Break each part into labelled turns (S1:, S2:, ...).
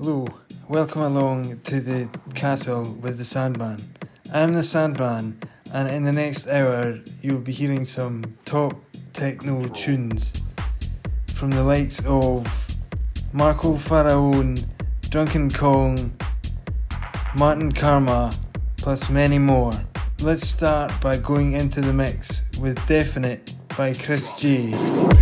S1: Hello, welcome along to the castle with the Sandman. I'm the Sandman, and in the next hour, you'll be hearing some top techno tunes from the likes of Marco Faraone, Drunken Kong, Martin Karma, plus many more. Let's start by going into the mix with Definite by Chriss Jay.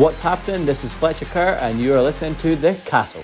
S2: What's happening? This is Fletcher Kerr, and you are listening to The Castle.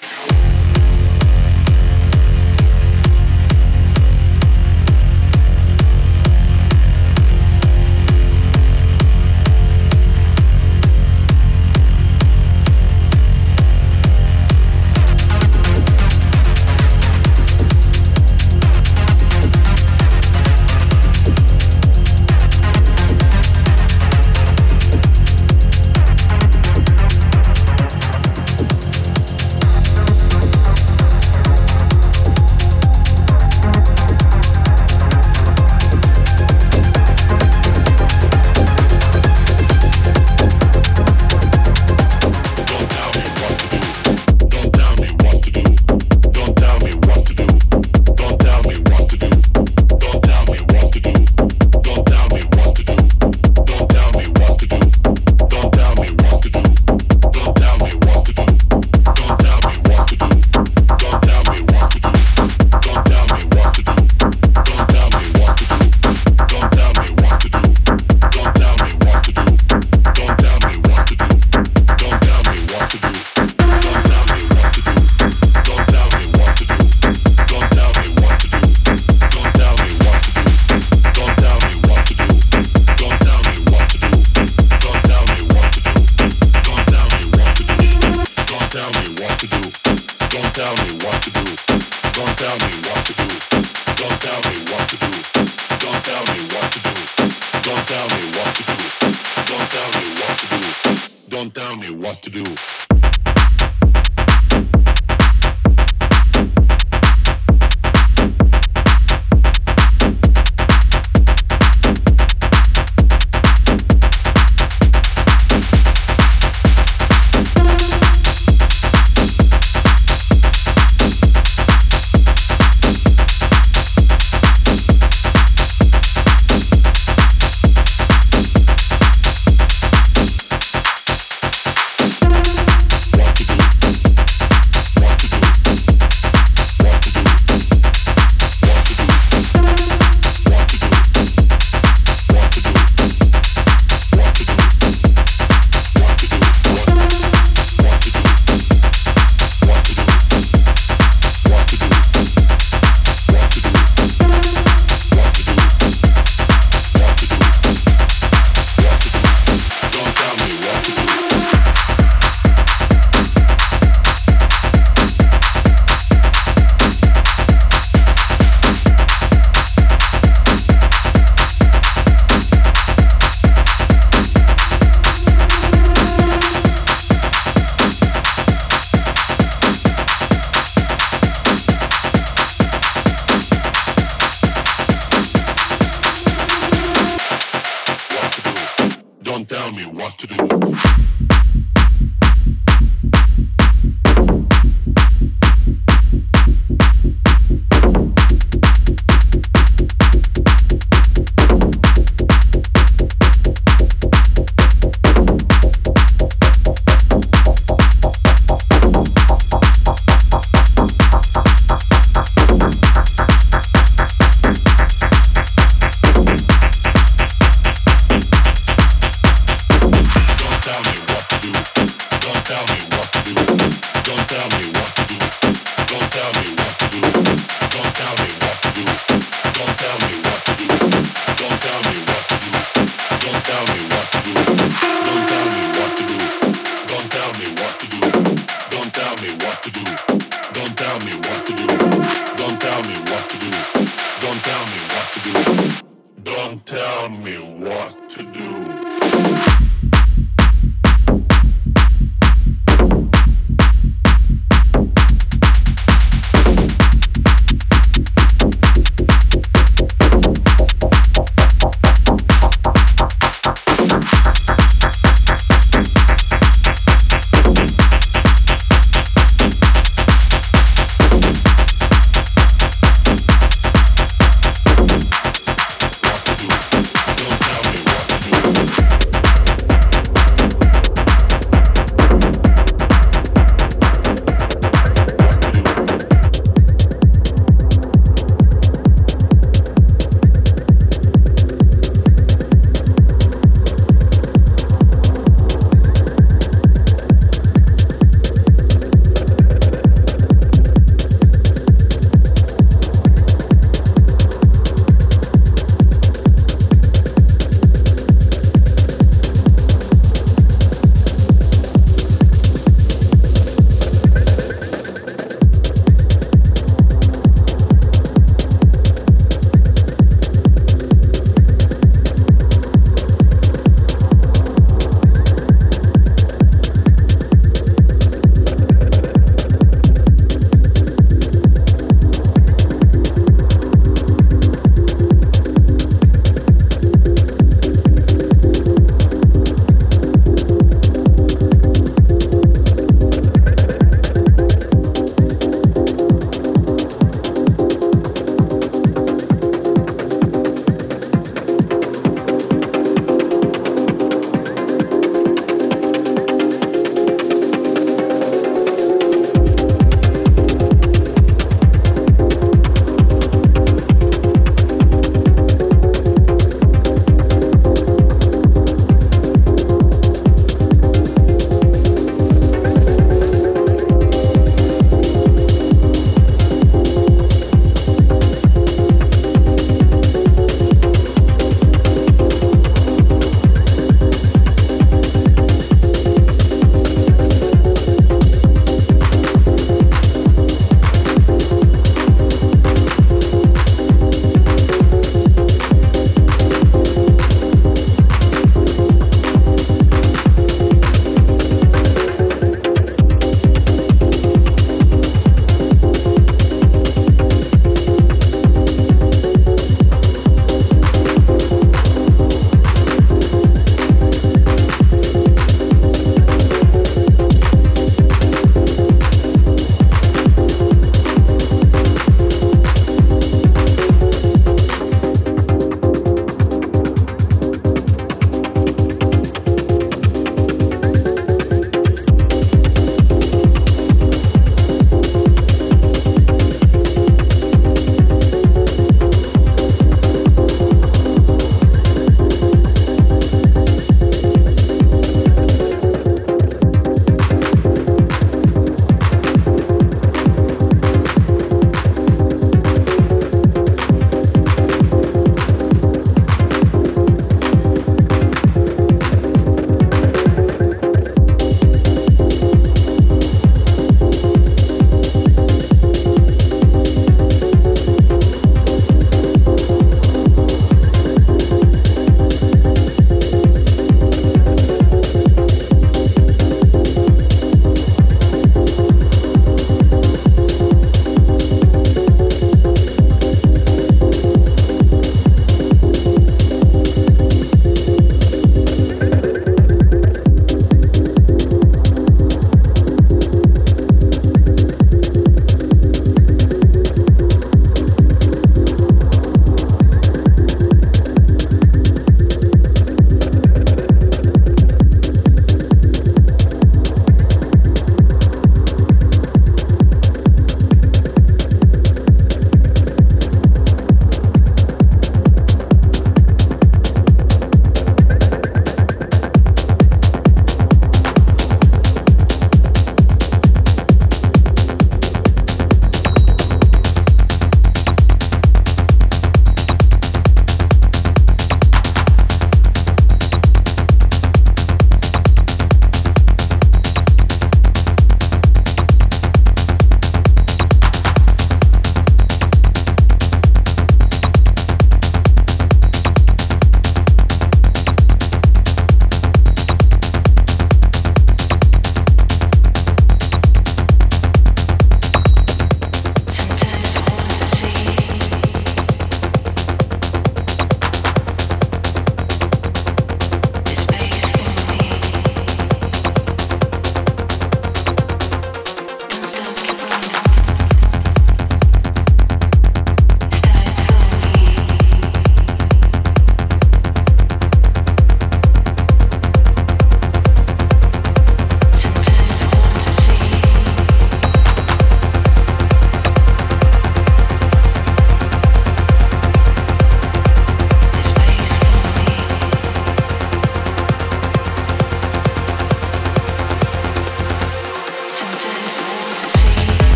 S3: tell me what to do.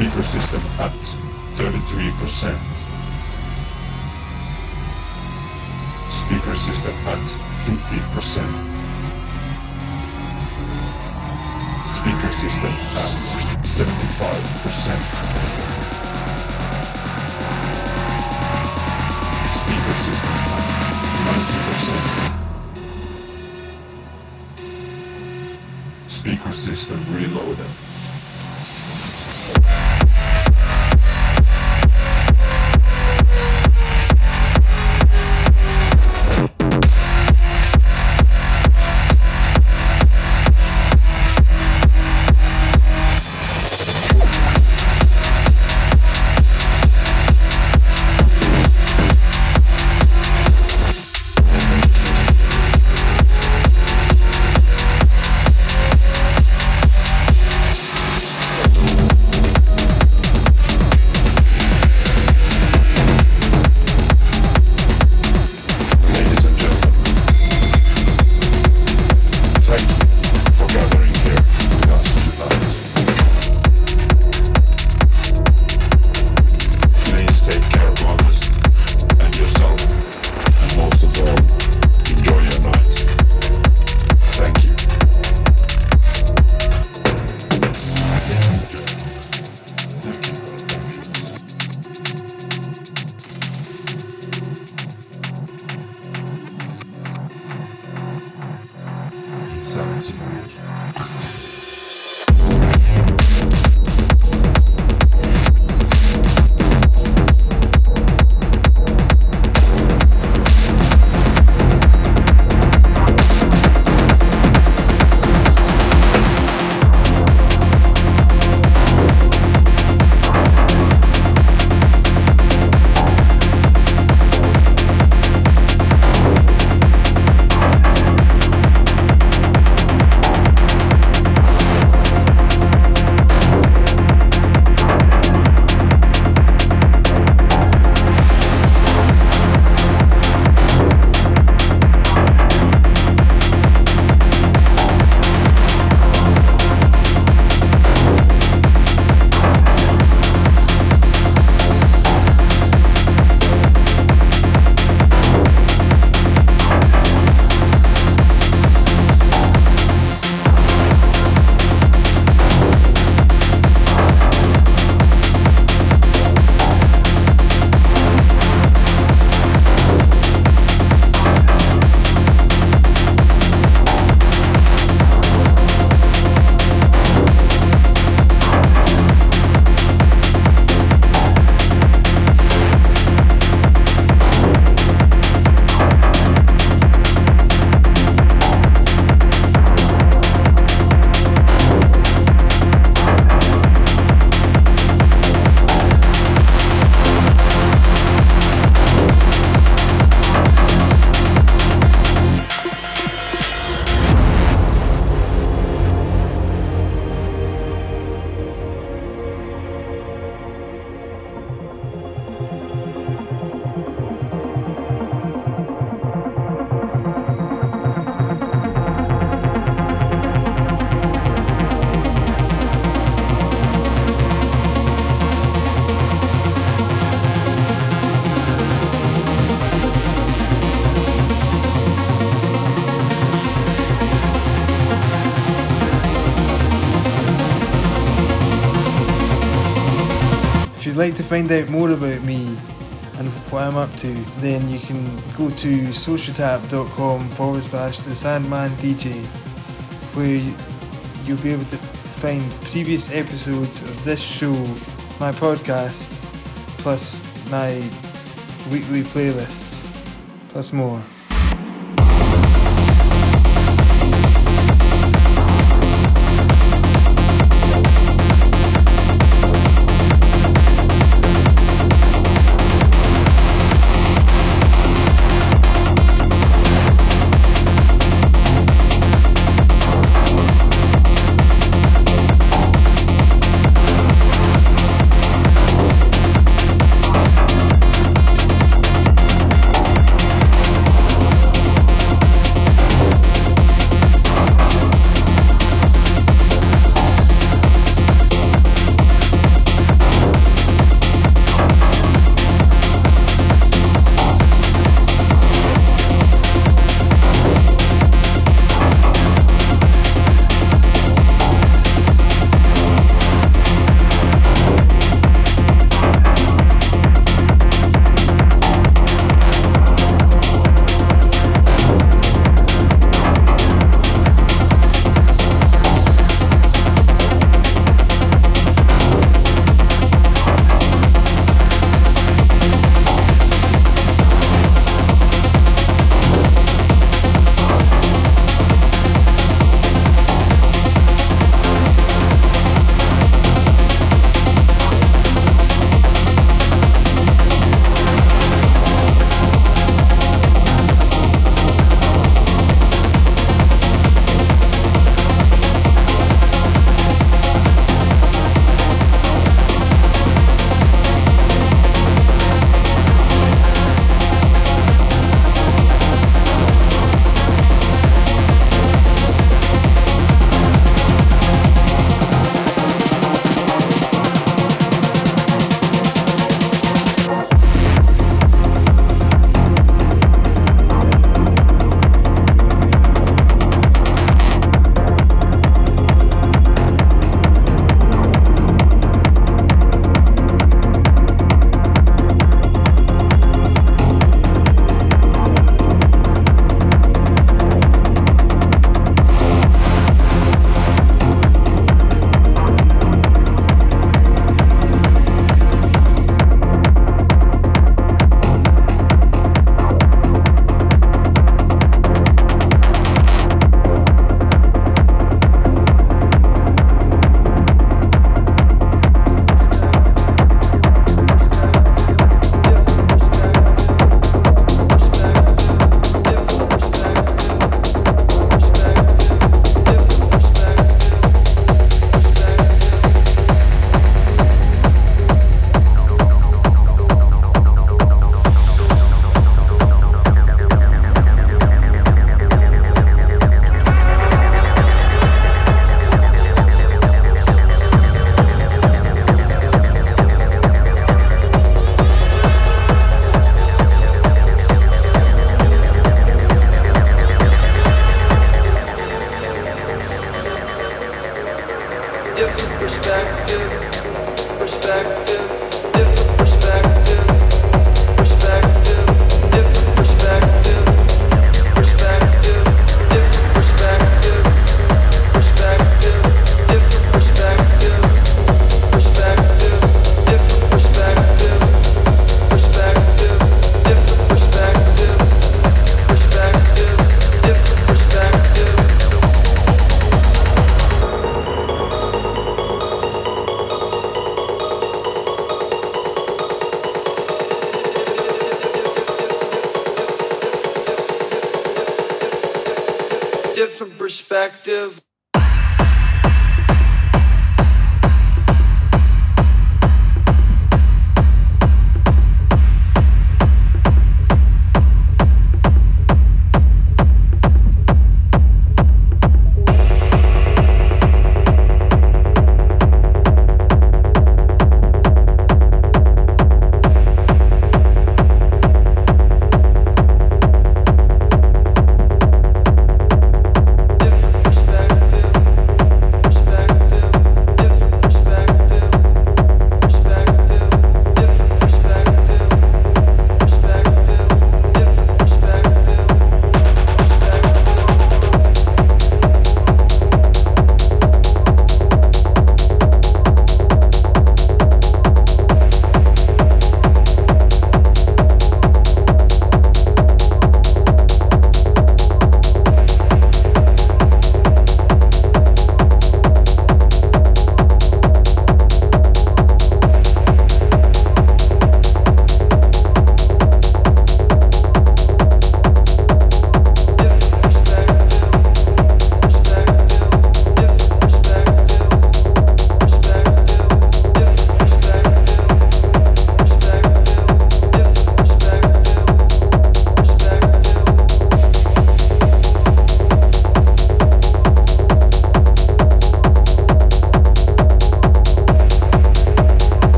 S3: speaker system at 33%. Speaker system at 50%. Speaker system at 75%. Speaker system at 90%. speaker system reloaded.
S1: Like to find out more about me and what I'm up to, then you can go to socialtap.com forward slash the Sandman DJ, where you- you'll be able to find previous episodes of this show, my podcast, plus my weekly playlists, plus more.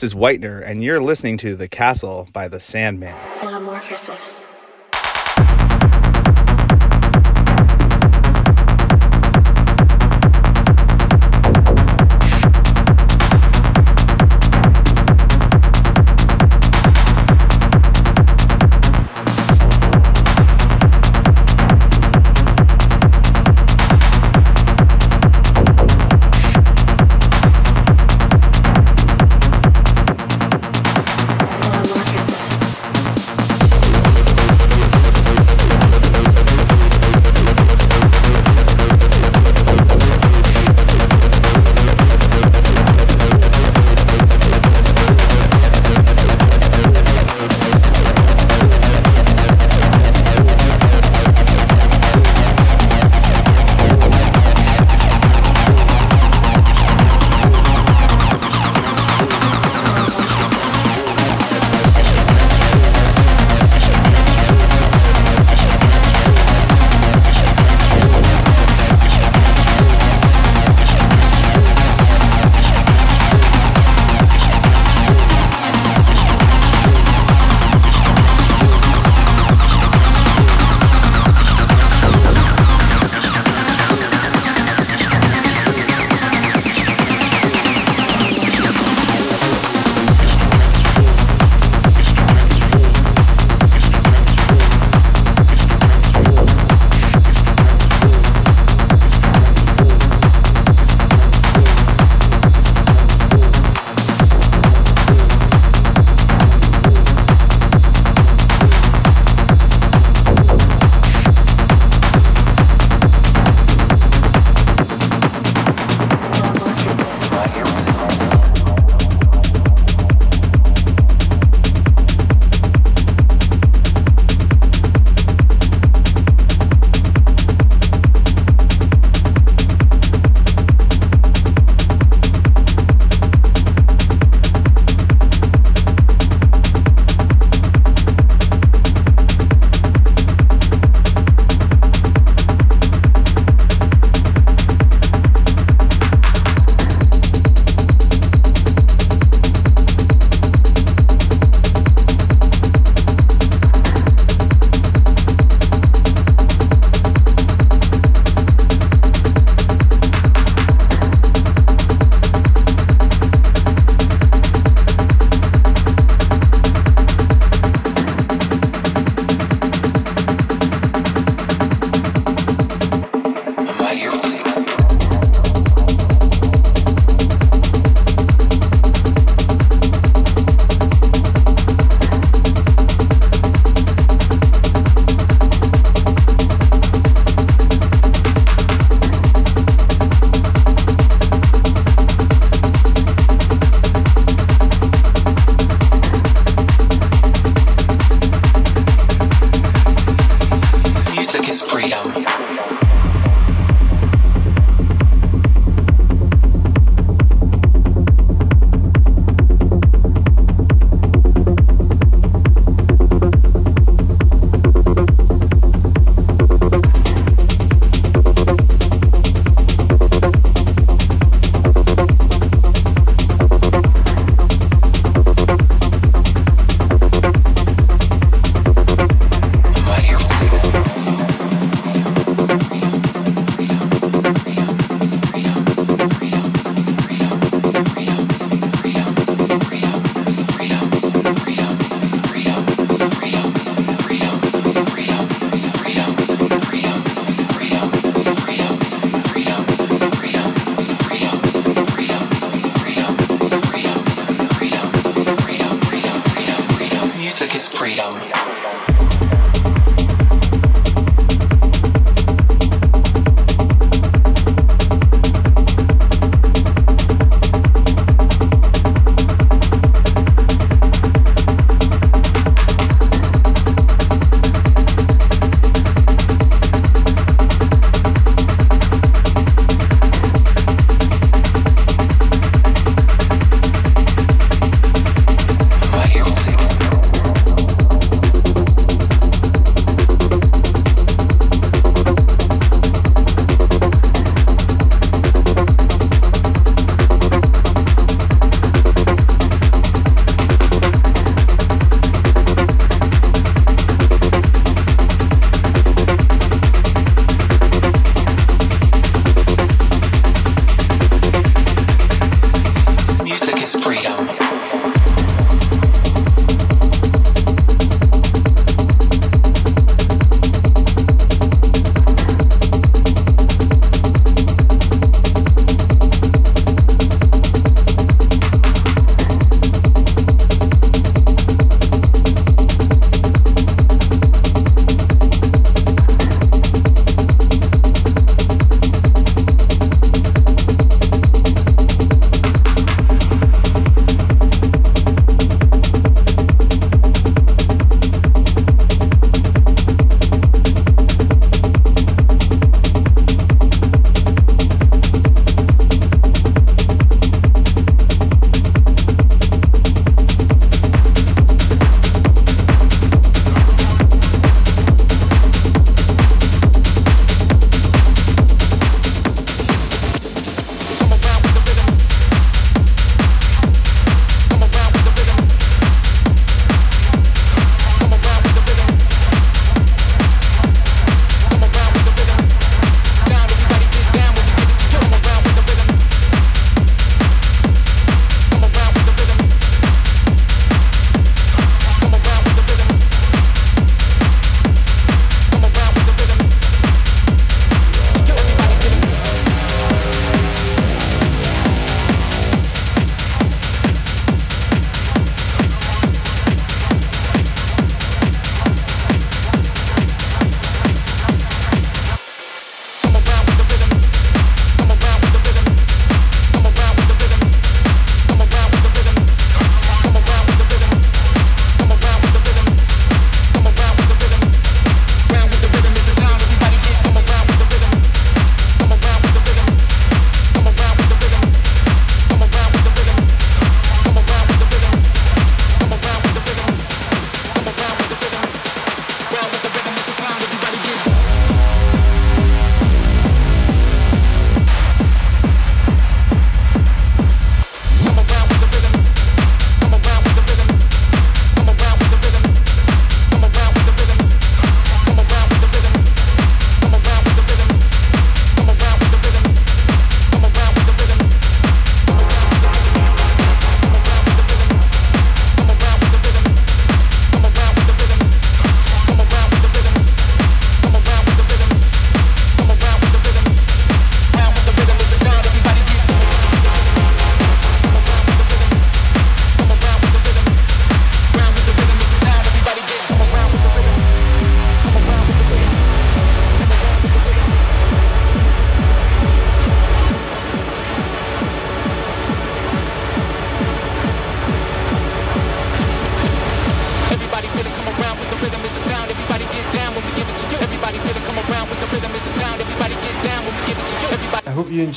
S4: This is Whitener, and you're listening to The Castle by The Sandman.
S5: Metamorphosis.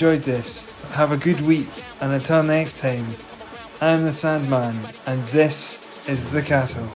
S1: enjoyed this, have a good week, and until next time, I'm the Sandman, and this is The Castle.